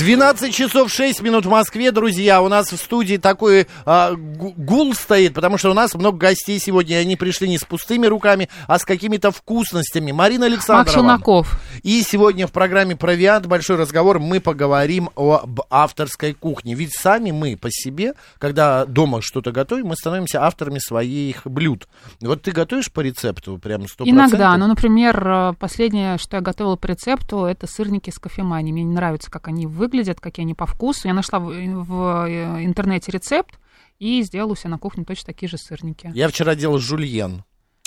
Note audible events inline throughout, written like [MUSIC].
12 часов 6 минут в Москве, друзья. У нас в студии такой а, гул стоит, потому что у нас много гостей сегодня. Они пришли не с пустыми руками, а с какими-то вкусностями. Марина Александровна. Мак Шунаков. И сегодня в программе «Провиант» большой разговор. Мы поговорим об авторской кухне. Ведь сами мы по себе, когда дома что-то готовим, мы становимся авторами своих блюд. Вот ты готовишь по рецепту прям 100%? Иногда. Ну, например, э, последнее, что я готовила по рецепту, это сырники с кофеманией. Мне не нравится, как они выглядят выглядят, какие они по вкусу. Я нашла в, в э, интернете рецепт и сделала у себя на кухне точно такие же сырники. Я вчера делал жульен.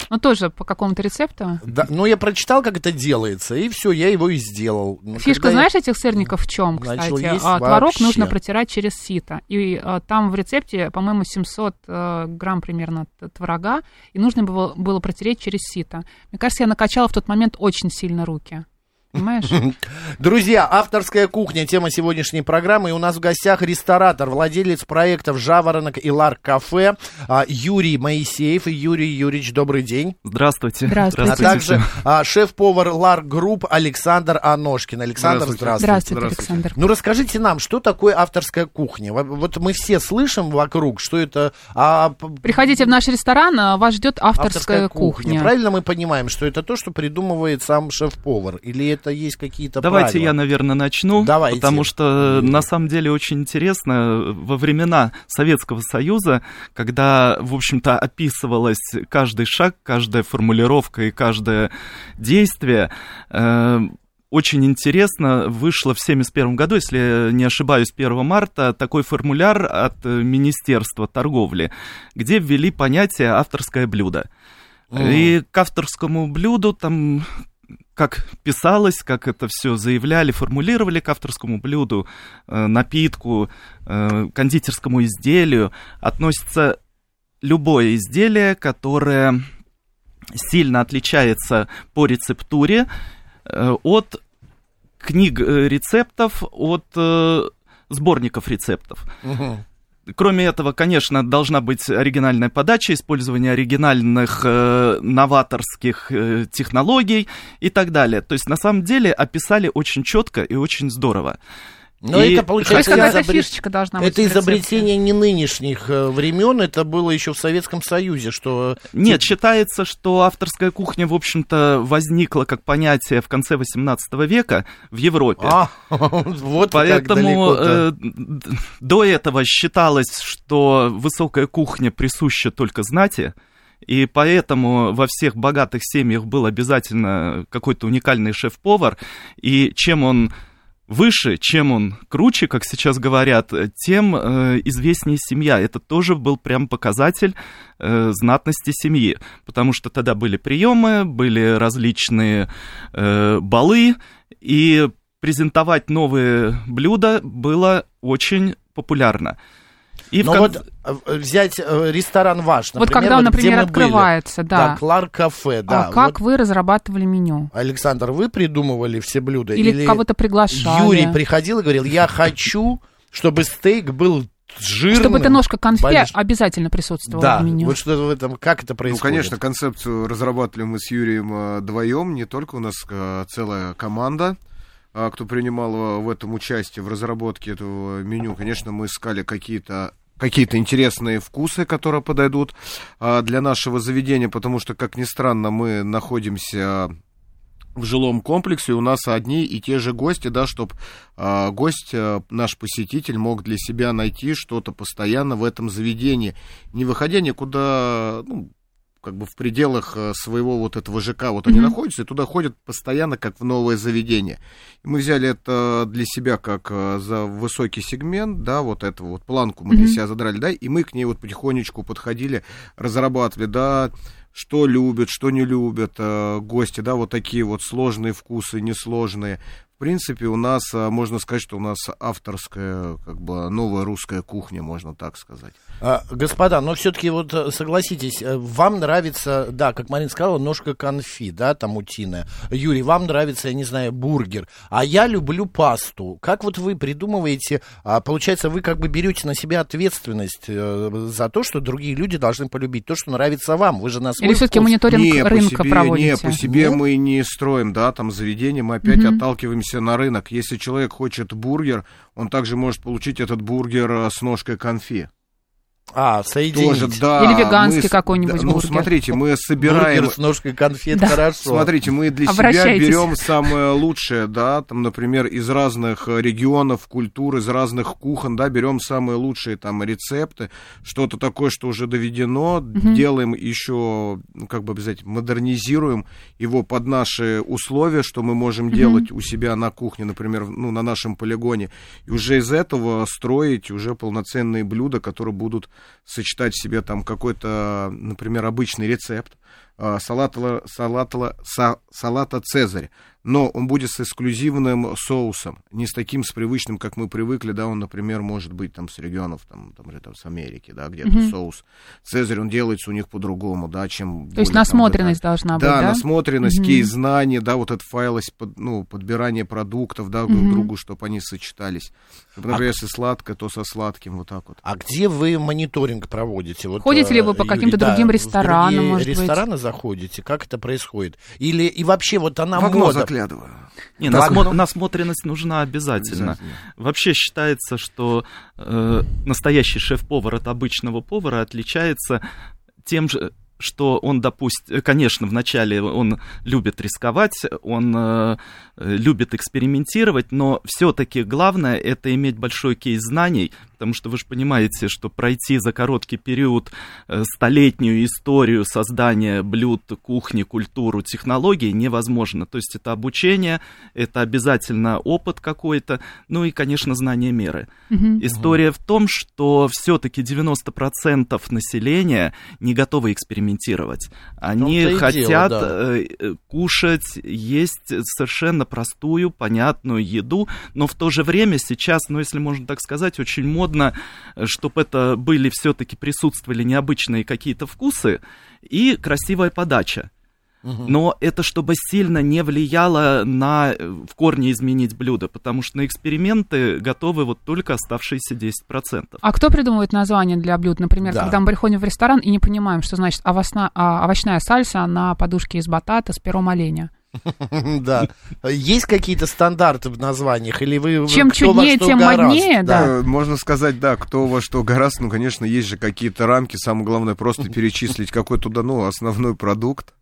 Ну, тоже по какому-то рецепту? Да, ну, я прочитал, как это делается, и все, я его и сделал. Ну, Фишка, знаешь, этих сырников в чем, кстати? Есть а, творог вообще. нужно протирать через сито. И а, там в рецепте, по-моему, 700 а, грамм примерно творога, и нужно было, было протереть через сито. Мне кажется, я накачала в тот момент очень сильно руки. Понимаешь? [LAUGHS] Друзья, авторская кухня, тема сегодняшней программы. И у нас в гостях ресторатор, владелец проектов «Жаворонок» и «Лар Кафе» а, Юрий Моисеев. Юрий Юрьевич, добрый день. Здравствуйте. Здравствуйте. А также а, шеф-повар «Лар Групп» Александр Аношкин. Александр, здравствуйте. Здравствуйте, Александр. Ну, расскажите нам, что такое авторская кухня? Вот мы все слышим вокруг, что это... А... Приходите в наш ресторан, вас ждет авторская, авторская кухня. кухня. Правильно мы понимаем, что это то, что придумывает сам шеф-повар? Или это есть какие-то Давайте правила? я, наверное, начну. Давайте. Потому что на самом деле очень интересно, во времена Советского Союза, когда, в общем-то, описывалось каждый шаг, каждая формулировка и каждое действие, э, очень интересно, вышло в 1971 году, если не ошибаюсь, 1 марта, такой формуляр от Министерства торговли, где ввели понятие «авторское блюдо». И к авторскому блюду там как писалось, как это все заявляли, формулировали к авторскому блюду, э, напитку, э, кондитерскому изделию, относится любое изделие, которое сильно отличается по рецептуре э, от книг рецептов, от сборников рецептов. Угу. Кроме этого, конечно, должна быть оригинальная подача, использование оригинальных э, новаторских э, технологий и так далее. То есть, на самом деле, описали очень четко и очень здорово. Но и это получается какая-то изобр... фишечка должна быть. Это изобретение не нынешних э, времен, это было еще в Советском Союзе, что. Нет, считается, что авторская кухня, в общем-то, возникла как понятие в конце 18 века в Европе. А, [LAUGHS] вот Поэтому э, до этого считалось, что высокая кухня присуща только знати. И поэтому во всех богатых семьях был обязательно какой-то уникальный шеф-повар. И чем он выше, чем он круче, как сейчас говорят, тем э, известнее семья. Это тоже был прям показатель э, знатности семьи, потому что тогда были приемы, были различные э, балы, и презентовать новые блюда было очень популярно. И Но кон... вот э, взять э, ресторан ваш, например, вот когда он, вот, например, открывается, были. да. Да, Клар кафе, да. А как вот... вы разрабатывали меню? Александр, вы придумывали все блюда? Или, или кого-то приглашали? Юрий приходил и говорил, я хочу, чтобы стейк был жирным. Чтобы эта ножка конфе больш... обязательно присутствовала да, в меню. вот что в этом, как это происходит? Ну, конечно, концепцию разрабатывали мы с Юрием э, вдвоем, не только у нас целая команда. А, кто принимал в этом участие в разработке этого меню, конечно, мы искали какие-то какие-то интересные вкусы, которые подойдут а, для нашего заведения, потому что, как ни странно, мы находимся в жилом комплексе у нас одни и те же гости, да, чтобы э, гость, э, наш посетитель, мог для себя найти что-то постоянно в этом заведении, не выходя никуда, ну, как бы в пределах э, своего вот этого ЖК вот mm-hmm. они находятся, и туда ходят постоянно как в новое заведение. И мы взяли это для себя как э, за высокий сегмент, да, вот эту вот планку мы mm-hmm. для себя задрали, да, и мы к ней вот потихонечку подходили, разрабатывали, да, что любят, что не любят э, гости, да, вот такие вот сложные вкусы, несложные. В принципе, у нас, а, можно сказать, что у нас авторская, как бы, новая русская кухня, можно так сказать. А, господа, но все-таки вот э, согласитесь, э, вам нравится, да, как Марина сказала, ножка конфи, да, там утиная. Юрий, вам нравится, я не знаю, бургер. А я люблю пасту. Как вот вы придумываете, а, получается, вы как бы берете на себя ответственность э, за то, что другие люди должны полюбить то, что нравится вам. Вы же нас Или все-таки мониторинг не, рынка по себе, проводите? Не, по себе Нет? мы не строим, да, там заведение, мы опять угу. отталкиваемся на рынок. Если человек хочет бургер, он также может получить этот бургер с ножкой конфи. А, соединить. Тоже, да, Или веганский мы, какой-нибудь да, Ну, смотрите, мы собираем... Бургер с ножкой конфет, да. хорошо. Смотрите, мы для себя берем самое лучшее, да, там, например, из разных э, регионов, культур, из разных кухон, да, берем самые лучшие там рецепты, что-то такое, что уже доведено, угу. делаем еще, ну, как бы обязательно, модернизируем его под наши условия, что мы можем угу. делать у себя на кухне, например, ну, на нашем полигоне, и уже из этого строить уже полноценные блюда, которые будут сочетать в себе там какой-то, например, обычный рецепт, а, салата, салата, салата Цезарь но он будет с эксклюзивным соусом, не с таким, с привычным, как мы привыкли, да, он, например, может быть там с регионов, там, там, там с Америки, да, где-то mm-hmm. соус. Цезарь, он делается у них по-другому, да, чем... То более, есть насмотренность там, должна да, быть, да? насмотренность, mm-hmm. кейс-знания, да, вот это файлость, под, ну, подбирание продуктов, да, друг mm-hmm. другу, чтобы они сочетались. Например, а... если сладкое, то со сладким, вот так вот. А где вы мониторинг проводите? Вот, Ходите ли вы по каким-то да, другим ресторанам, может рестораны быть? Заходите? Как это происходит? Или и вообще вот она В окно мода... заглядываю. Не, насмо- насмотренность нужна обязательно. обязательно. Вообще считается, что э, настоящий шеф-повар от обычного повара отличается тем же, что он, допустим, конечно, вначале он любит рисковать, он э, любит экспериментировать, но все-таки главное это иметь большой кейс знаний, потому что вы же понимаете, что пройти за короткий период э, столетнюю историю создания блюд, кухни, культуру, технологий невозможно. То есть это обучение, это обязательно опыт какой-то, ну и, конечно, знание меры. Угу. История угу. в том, что все-таки 90% населения не готовы экспериментировать. Они хотят дело, да. Э, кушать, есть совершенно простую, понятную еду, но в то же время сейчас, ну если можно так сказать, очень модно, э, чтобы это были все-таки присутствовали необычные какие-то вкусы и красивая подача. Но это чтобы сильно не влияло на э, в корне изменить блюдо, потому что на эксперименты готовы вот только оставшиеся 10%. А кто придумывает название для блюд? Например, да. когда мы приходим в ресторан и не понимаем, что значит овощная, а, овощная сальса на подушке из батата с пером оленя. [LAUGHS] Да. Есть какие-то стандарты в названиях? Или вы Чем чуднее, тем моднее, да. Можно сказать, да, кто во что гораздо. Ну, конечно, есть же какие-то рамки. Самое главное просто перечислить, какой туда, ну, основной продукт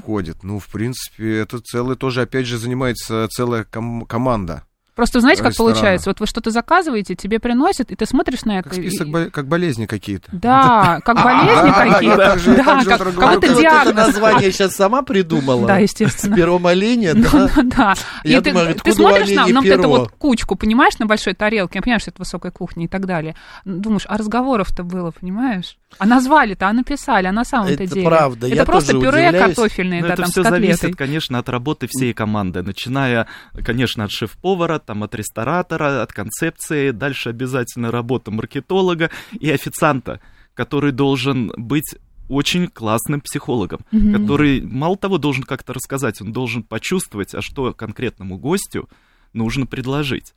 входит. Ну, в принципе, это целое тоже, опять же, занимается целая команда. Просто знаете, как получается? Вот вы что-то заказываете, тебе приносят, и ты смотришь на это. Как список, и... как болезни какие-то. Да, как [LAUGHS] болезни какие-то. Да, как это диагноз. название сейчас сама придумала. Да, естественно. С пером оленя, да? [LAUGHS] Да. Я думаю, ты смотришь на вот эту вот кучку, понимаешь, на большой тарелке, я понимаю, что это высокая кухня и так далее. Думаешь, а разговоров-то было, понимаешь? А назвали-то, а написали, а на самом-то деле. Это правда, Это просто пюре картофельное, да, там Это все зависит, конечно, от работы всей команды, начиная, конечно, от шеф-повара, там, от ресторатора, от концепции, дальше обязательно работа маркетолога и официанта, который должен быть очень классным психологом, mm-hmm. который мало того должен как-то рассказать, он должен почувствовать, а что конкретному гостю нужно предложить.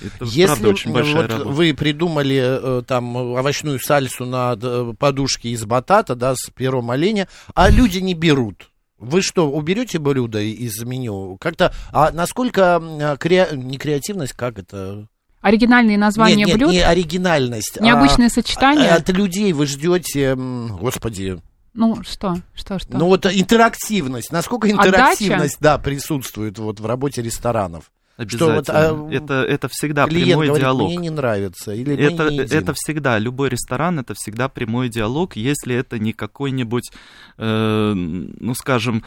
Это, Если правда, очень большая вот работа. вы придумали э, там овощную сальсу на э, подушке из батата, да, с пером оленя, а люди не берут, вы что, уберете блюдо из меню? Как-то, а насколько кре... не креативность, как это? Оригинальные названия нет, нет, блюд? не оригинальность. Необычное а, сочетание? От людей вы ждете, господи, ну, что? Что, что? Ну, вот интерактивность. Насколько интерактивность, Отдача? да, присутствует вот в работе ресторанов? Обязательно. Что вот, а, это, это всегда прямой говорит, диалог. Мне не нравится. Или это, не это всегда, любой ресторан, это всегда прямой диалог, если это не какой-нибудь, э, ну, скажем,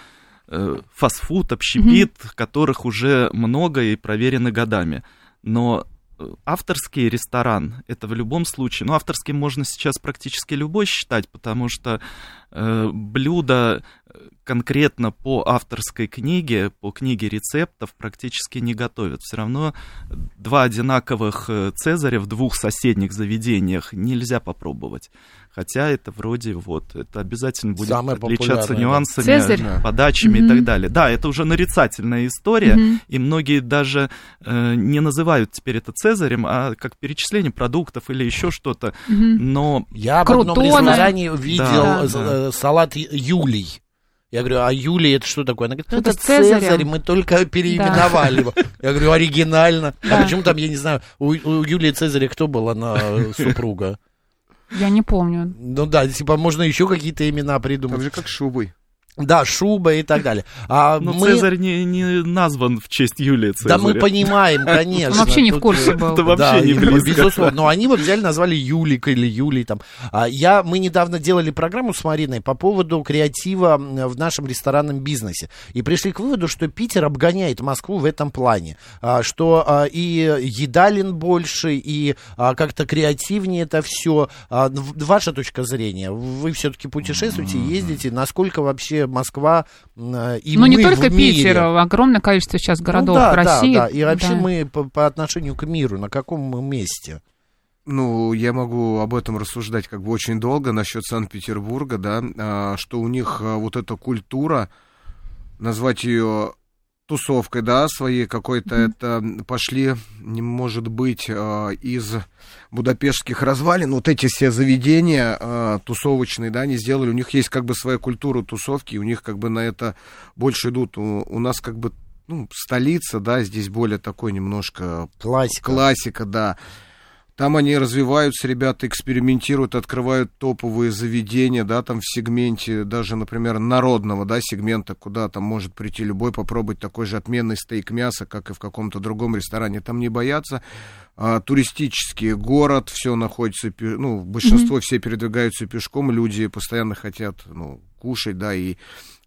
э, фастфуд, общепит, mm-hmm. которых уже много и проверены годами. Но авторский ресторан, это в любом случае, ну, авторским можно сейчас практически любой считать, потому что э, блюдо конкретно по авторской книге, по книге рецептов практически не готовят. Все равно два одинаковых э, Цезаря в двух соседних заведениях нельзя попробовать. Хотя это вроде вот, это обязательно будет Самое отличаться нюансами, Цезарь. подачами mm-hmm. и так далее. Да, это уже нарицательная история, mm-hmm. и многие даже э, не называют теперь это Цезарем, а как перечисление продуктов или еще что-то. Mm-hmm. Но я в одном ресторане видел да, да. салат Юлий. Я говорю, а Юлия это что такое? Она говорит, ну, это, это Цезарь, мы только переименовали да. его. Я говорю, оригинально. А да. А почему там, я не знаю, у, у Юлии Цезаря кто была она супруга? Я не помню. Ну да, типа можно еще какие-то имена придумать. Так же, как Шубой. Да, шуба и так далее. А Но мы... Цезарь не, не назван в честь Юлии Цезаря. Да мы понимаем, конечно. Он вообще не в курсе был. Это вообще не близко. Безусловно. Но они бы взяли, назвали Юлик или Юлий там. А я, мы недавно делали программу с Мариной по поводу креатива в нашем ресторанном бизнесе. И пришли к выводу, что Питер обгоняет Москву в этом плане. А, что а, и едалин больше, и как-то креативнее это все. Ваша точка зрения? Вы все-таки путешествуете, ездите. Насколько вообще Москва и Ну, не только Питер, огромное количество сейчас ну городов ну, да, в России. Да, да, и вообще да. мы по, по отношению к миру, на каком мы месте? Ну, я могу об этом рассуждать как бы очень долго насчет Санкт-Петербурга, да, а, что у них а, вот эта культура, назвать ее тусовкой, да, своей какой-то, mm-hmm. это пошли, может быть, а, из будапештских развалин, вот эти все заведения э, тусовочные, да, они сделали, у них есть как бы своя культура тусовки, у них как бы на это больше идут. У, у нас как бы, ну, столица, да, здесь более такой немножко... Классика. Классика, да. Там они развиваются, ребята экспериментируют, открывают топовые заведения, да, там в сегменте, даже, например, народного, да, сегмента, куда там может прийти любой, попробовать такой же отменный стейк мяса, как и в каком-то другом ресторане. Там не боятся. А, туристический город, все находится, ну, большинство mm-hmm. все передвигаются пешком, люди постоянно хотят, ну, кушать, да, и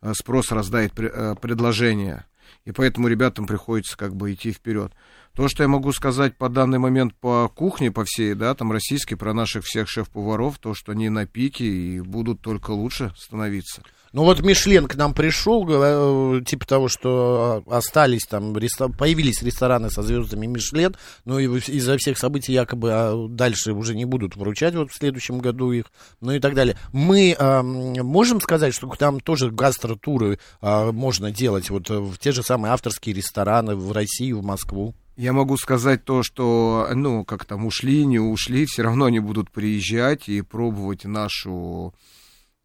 а, спрос раздает а, предложение. И поэтому ребятам приходится как бы идти вперед. То, что я могу сказать по данный момент по кухне, по всей, да, там российской, про наших всех шеф-поваров, то, что они на пике и будут только лучше становиться. Ну вот Мишлен к нам пришел, э, типа того, что остались там, появились рестораны со звездами Мишлен, но из-за всех событий якобы а дальше уже не будут вручать вот в следующем году их, ну и так далее. Мы э, можем сказать, что там тоже гастротуры э, можно делать, вот в те же самые авторские рестораны в России, в Москву? Я могу сказать то, что, ну, как там, ушли, не ушли, все равно они будут приезжать и пробовать нашу,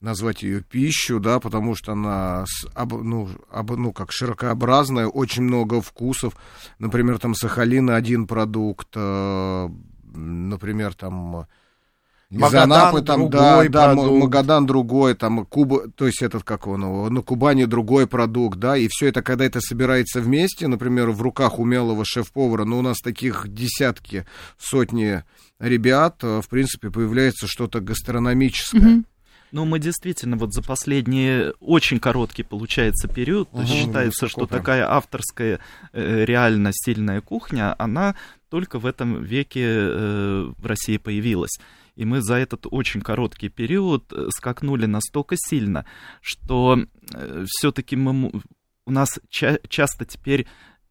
назвать ее пищу, да, потому что она, об, ну, об, ну, как широкообразная, очень много вкусов. Например, там Сахалина один продукт, э, например, там Магадан Анапы, там, другой да, продукт. да, Магадан другой, там, Куба, то есть этот, как он, на Кубани другой продукт, да, и все это, когда это собирается вместе, например, в руках умелого шеф-повара, ну, у нас таких десятки, сотни ребят, э, в принципе, появляется что-то гастрономическое. Mm-hmm. Ну, мы действительно вот за последний очень короткий, получается, период, угу, считается, что такая авторская, э, реально сильная кухня, она только в этом веке э, в России появилась. И мы за этот очень короткий период э, скакнули настолько сильно, что э, все-таки мы, у нас ча- часто теперь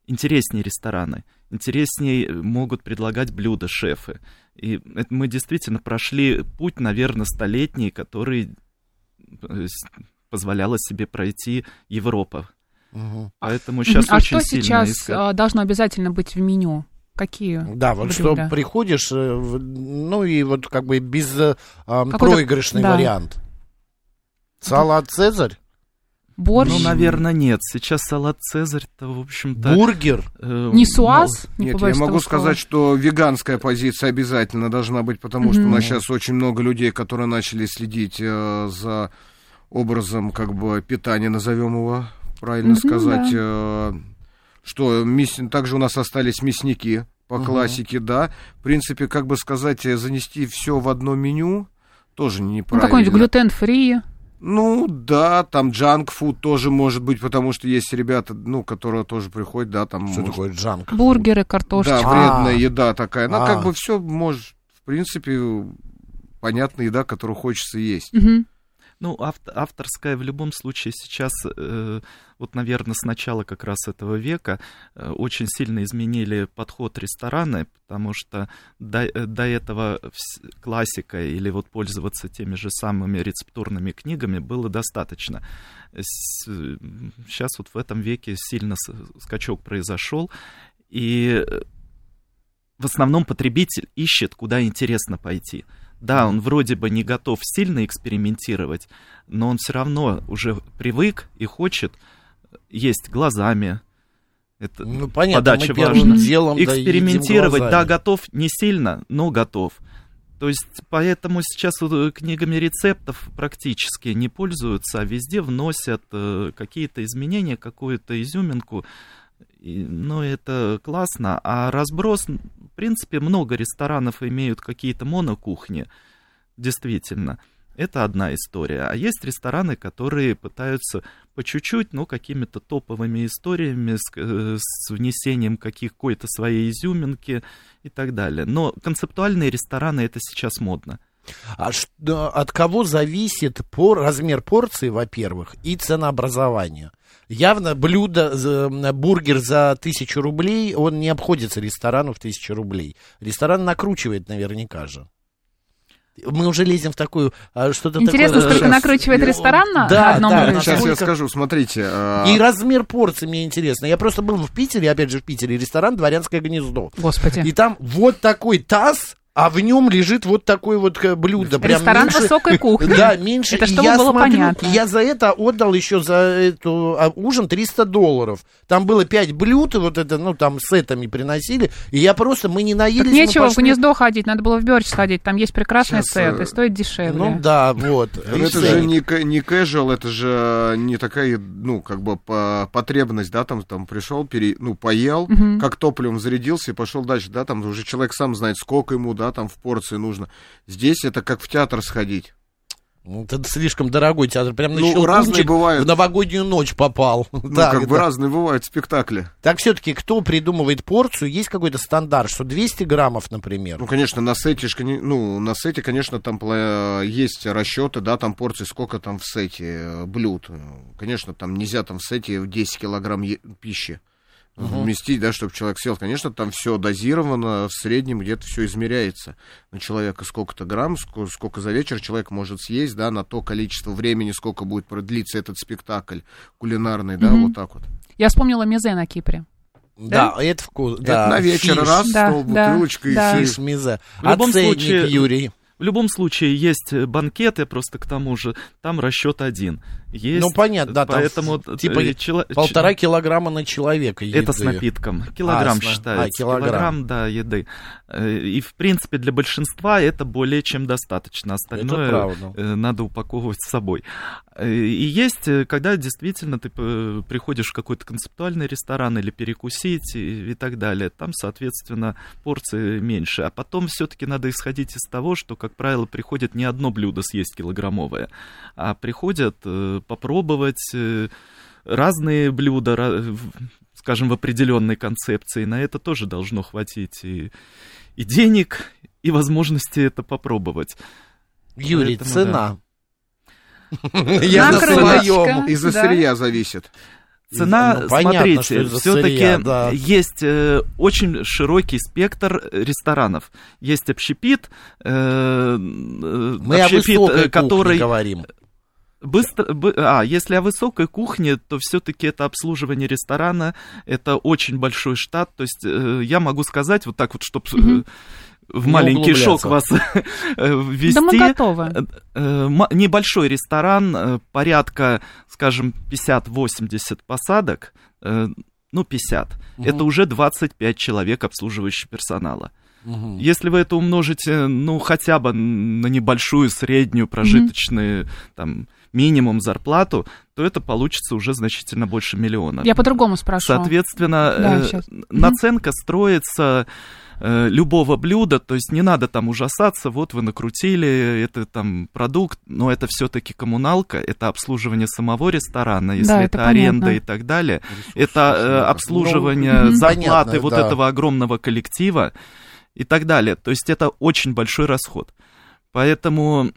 интереснее рестораны, интереснее могут предлагать блюда шефы. И это мы действительно прошли путь, наверное, столетний, который э, позволяла себе пройти Европа. Угу. Поэтому сейчас а очень что сильно сейчас искать. должно обязательно быть в меню? Какие? Да, вот блюда? что приходишь, э, ну и вот как бы без э, проигрышный да. вариант. Салат Цезарь? Борщ? Ну, наверное, нет. Сейчас салат Цезарь-то, в общем-то... Бургер? Э, не суаз? Ну, не нет, я могу сказать, что веганская позиция обязательно должна быть, потому mm-hmm. что у нас сейчас очень много людей, которые начали следить э, за образом как бы питания, назовем его, правильно mm-hmm, сказать, да. э, что также у нас остались мясники по угу. классике, да. В принципе, как бы сказать, э, занести все в одно меню тоже неправильно. Ну, какой-нибудь глютен-фри. Ну, да, там джанк-фуд тоже может быть, потому что есть ребята, ну, которые тоже приходят, да, там... Что может... такое джанк? Бургеры, картошечка. Да, вредная а. еда такая. Ну, как бы все может, в принципе, понятная еда, которую хочется есть. Угу. Ну, автор, авторская в любом случае сейчас, э, вот, наверное, с начала как раз этого века э, очень сильно изменили подход рестораны, потому что до, э, до этого классика или вот пользоваться теми же самыми рецептурными книгами было достаточно. Сейчас вот в этом веке сильно скачок произошел, и в основном потребитель ищет, куда интересно пойти. Да, он вроде бы не готов сильно экспериментировать, но он все равно уже привык и хочет есть глазами. Это ну, понятно, подача важна. Делом, Экспериментировать, да, да, готов не сильно, но готов. То есть поэтому сейчас книгами рецептов практически не пользуются, а везде вносят э, какие-то изменения, какую-то изюминку. И, ну, это классно. А разброс, принципе, много ресторанов имеют какие-то монокухни, действительно. Это одна история. А есть рестораны, которые пытаются по чуть-чуть, ну, какими-то топовыми историями, с, э, с внесением каких-то своей изюминки и так далее. Но концептуальные рестораны это сейчас модно. А что, от кого зависит по, размер порции, во-первых, и ценообразование? Явно блюдо, бургер за тысячу рублей, он не обходится ресторану в тысячу рублей. Ресторан накручивает наверняка же. Мы уже лезем в такую а, что-то Интересно, такое... сколько сейчас... накручивает ресторан на да, одном да, блюде? Сейчас я скажу, смотрите. А... И размер порции мне интересно. Я просто был в Питере, опять же в Питере, ресторан «Дворянское гнездо». Господи. И там вот такой таз а в нем лежит вот такое вот э, блюдо. Ресторан меньше, высокой кухни. Да, меньше. Это чтобы было смотрю, понятно. Я за это отдал еще за эту а, ужин 300 долларов. Там было 5 блюд, вот это, ну, там сетами приносили, и я просто, мы не наелись. Так нечего пошли... в гнездо ходить, надо было в Бёрч сходить, там есть прекрасный Сейчас, сет, и стоит дешевле. Ну да, вот. Это же не, не casual, это же не такая, ну, как бы потребность, да, там, там пришел, пере, ну, поел, как топливом зарядился и пошел дальше, да, там уже человек сам знает, сколько ему, да, там в порции нужно. Здесь это как в театр сходить. Ну, это слишком дорогой театр. Прям на ну, разные бывают. в новогоднюю ночь попал. Ну, так, как да. бы разные бывают спектакли. Так все-таки, кто придумывает порцию, есть какой-то стандарт, что 200 граммов, например? Ну, конечно, на сете, ну, на сете, конечно, там есть расчеты, да, там порции, сколько там в сете э, блюд. Конечно, там нельзя там в сете 10 килограмм пищи угу. вместить, да, чтобы человек сел. Конечно, там все дозировано, в среднем где-то все измеряется. На человека сколько-то грамм, сколько, сколько за вечер человек может съесть, да, на то количество времени, сколько будет продлиться этот спектакль кулинарный, да, угу. вот так вот. Я вспомнила мезе на Кипре. Да, да это вкус. Да, это на вечер fish. раз, да, стол, да, бутылочка да. и fish. мезе. В любом случае, Юрий. В любом случае есть банкеты, просто к тому же там расчет один. Есть, ну, понятно, да, поэтому там, типа э, чело... полтора килограмма на человека еды. Это с напитком. Килограмм а, считается. А, килограмм. килограмм, да, еды. Э, и, в принципе, для большинства это более чем достаточно. Остальное э, надо упаковывать с собой. И есть, когда действительно ты приходишь в какой-то концептуальный ресторан или перекусить и, и так далее, там, соответственно, порции меньше. А потом все-таки надо исходить из того, что, как правило, приходит не одно блюдо съесть килограммовое, а приходят попробовать э, разные блюда, скажем, в определенной концепции. На это тоже должно хватить и, и денег, и возможности это попробовать. Юрий, Поэтому, цена. Я на своем. Из-за сырья зависит. Цена, ну, смотрите, все-таки да. есть э, очень широкий спектр ресторанов. Есть общепит, э, Мы общепит, о который говорим. Быстро, а, если о высокой кухне, то все-таки это обслуживание ресторана, это очень большой штат. То есть э, я могу сказать вот так вот, чтобы mm-hmm. в Не маленький шок вас ввести. Да мы готовы. Э, небольшой ресторан, порядка, скажем, 50-80 посадок, ну, 50. Угу. Это уже 25 человек обслуживающего персонала. Угу. Если вы это умножите, ну, хотя бы на небольшую, среднюю, прожиточную, угу. там, минимум зарплату, то это получится уже значительно больше миллиона. Я по-другому спрашиваю. Соответственно, да, э, наценка строится э, любого блюда, то есть не надо там ужасаться, вот вы накрутили, это там продукт, но это все-таки коммуналка, это обслуживание самого ресторана, если да, это, это аренда и так далее, Ресурсы, это э, обслуживание ну, зарплаты понятно, вот да. этого огромного коллектива и так далее. То есть это очень большой расход. Поэтому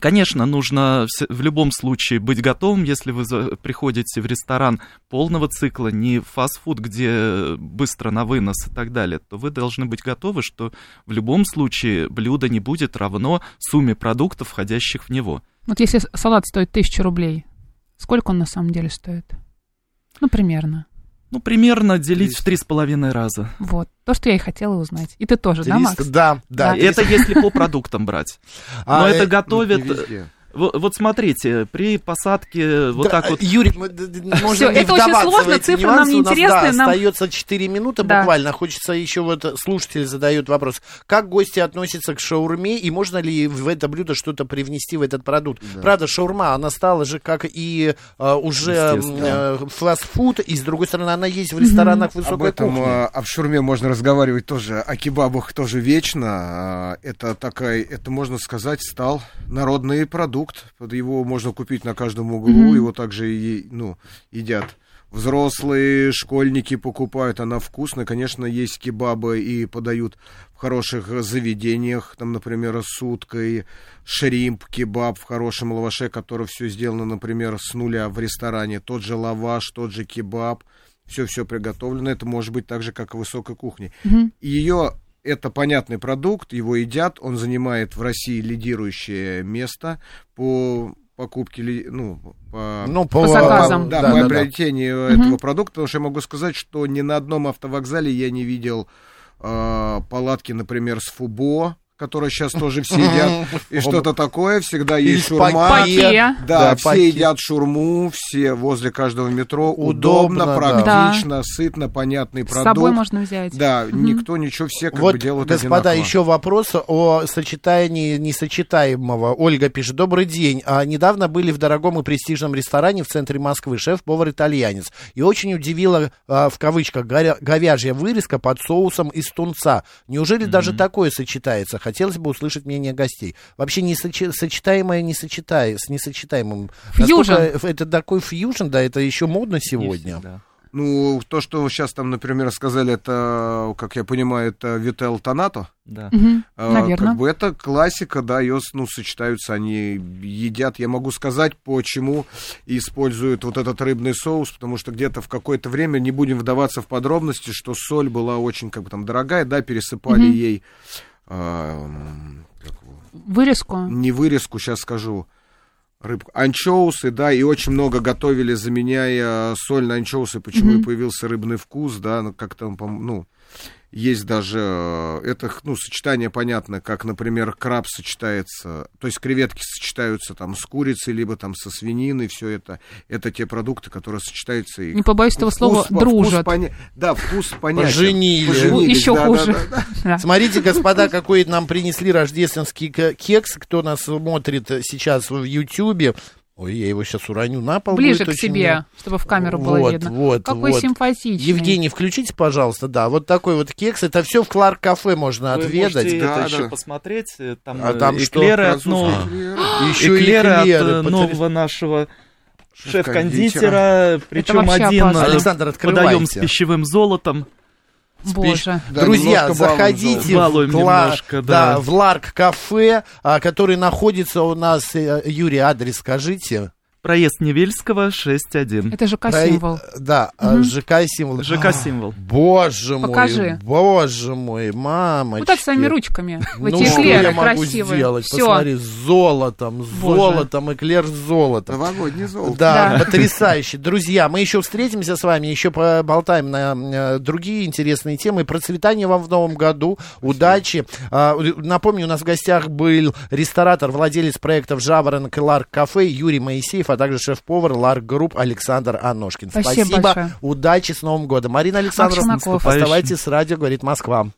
Конечно, нужно в любом случае быть готовым, если вы приходите в ресторан полного цикла, не фастфуд, где быстро на вынос и так далее, то вы должны быть готовы, что в любом случае блюдо не будет равно сумме продуктов, входящих в него. Вот если салат стоит тысячу рублей, сколько он на самом деле стоит? Ну, примерно. Ну, примерно делить 300. в три с половиной раза. Вот, то, что я и хотела узнать. И ты тоже, 300, да, Макс? Да, да. да. Это если по продуктам брать. А, Но это э, готовят... Вот смотрите, при посадке вот да, так вот... Юрий, мы можем Всё, не это очень сложно, цифры нам не интересны. Нам... остается 4 минуты да. буквально. Хочется еще вот слушатель задает вопрос. Как гости относятся к шаурме и можно ли в это блюдо что-то привнести в этот продукт? Да. Правда, шаурма, она стала же как и а, уже э, фастфуд, и с другой стороны, она есть в ресторанах mm-hmm. высокой Об этом, кухни. А, а в шаурме можно разговаривать тоже, о кебабах тоже вечно. Это такая, это можно сказать, стал народный продукт продукт, его можно купить на каждом углу, mm-hmm. его также и, ну, едят. Взрослые, школьники покупают, она вкусная. Конечно, есть кебабы и подают в хороших заведениях, там, например, с уткой, шримп, кебаб в хорошем лаваше, который все сделано, например, с нуля в ресторане. Тот же лаваш, тот же кебаб, все-все приготовлено. Это может быть так же, как и высокой кухне. Mm-hmm. Ее это понятный продукт, его едят, он занимает в России лидирующее место по покупке, ну, по, ну, по, по заказам. По, да, да, по да, приобретению да. этого угу. продукта, потому что я могу сказать, что ни на одном автовокзале я не видел э, палатки, например, с фубо, которое сейчас тоже все [LAUGHS] едят, и что-то такое, всегда есть шурма. Да, все едят шурму, все возле каждого метро. Удобно, практично, сытно, понятный продукт. С собой можно взять. Да, никто ничего, все как бы делают господа, еще вопрос о сочетании несочетаемого. Ольга пишет, добрый день. А, недавно были в дорогом и престижном ресторане в центре Москвы, шеф-повар итальянец. И очень удивила, в кавычках, говяжья вырезка под соусом из тунца. Неужели даже такое сочетается? Хотелось бы услышать мнение гостей. Вообще несочи, сочетаемое не сочетая, с несочетаемым. Фьюжн. Это такой фьюжн, да, это еще модно сегодня. Есть, да. Ну, то, что сейчас там, например, сказали, это, как я понимаю, это Вител Танато. Да. Угу, а, наверное. Как бы это классика, да, ее, ну, сочетаются, они едят. Я могу сказать, почему используют вот этот рыбный соус, потому что где-то в какое-то время, не будем вдаваться в подробности, что соль была очень, как бы там, дорогая, да, пересыпали угу. ей а, вырезку? Не вырезку, сейчас скажу. Рыбку. Анчоусы, да, и очень много готовили, заменяя соль на анчоусы, почему mm-hmm. и появился рыбный вкус, да, ну, как там, ну, есть даже, э, это, ну, сочетание понятно, как, например, краб сочетается, то есть креветки сочетаются там с курицей, либо там со свининой, все это, это те продукты, которые сочетаются. И Не побоюсь этого слова, дружат. Вкус поня... Да, вкус понятен. Поженили. Поженились. Еще да, хуже. Да, да, да. Смотрите, господа, какой нам принесли рождественский кекс, кто нас смотрит сейчас в Ютьюбе. Ой, я его сейчас уроню на пол. Ближе к себе, мило. чтобы в камеру было вот, видно. Вот, Какой вот. симпатичный. Евгений, включите, пожалуйста, да, вот такой вот кекс. Это все в Кларк кафе можно Вы отведать. Можете да, это да. еще посмотреть. Э, там, а там эклеры что? от нового, а. Еще эклеры, эклеры от нового нашего шеф-кондитера. Причем один Александр, подаем с пищевым золотом. Боже. Да, Друзья, заходите в, немножко, да. Да, в Ларк кафе, а, который находится у нас, э, Юрий, адрес скажите. Проезд Невельского, 6.1. Это ЖК-символ. Про... Да, угу. ЖК-символ. ЖК-символ. Боже мой, Покажи. боже мой, мама. Вот так своими ручками. В ну, что я могу сделать? Всё. Посмотри, золотом, золотом, эклер с золотом. Новогодний золото. Да, да, потрясающе. Друзья, мы еще встретимся с вами, еще поболтаем на э, другие интересные темы. Процветания вам в новом году, удачи. А, напомню, у нас в гостях был ресторатор, владелец проектов «Жаворонок» и «Lark Cafe» Юрий Моисеев а также шеф-повар Lark Group Александр Аношкин. Спасибо, Спасибо. удачи с Новым годом. Марина Александровна, оставайтесь с радио, говорит Москва.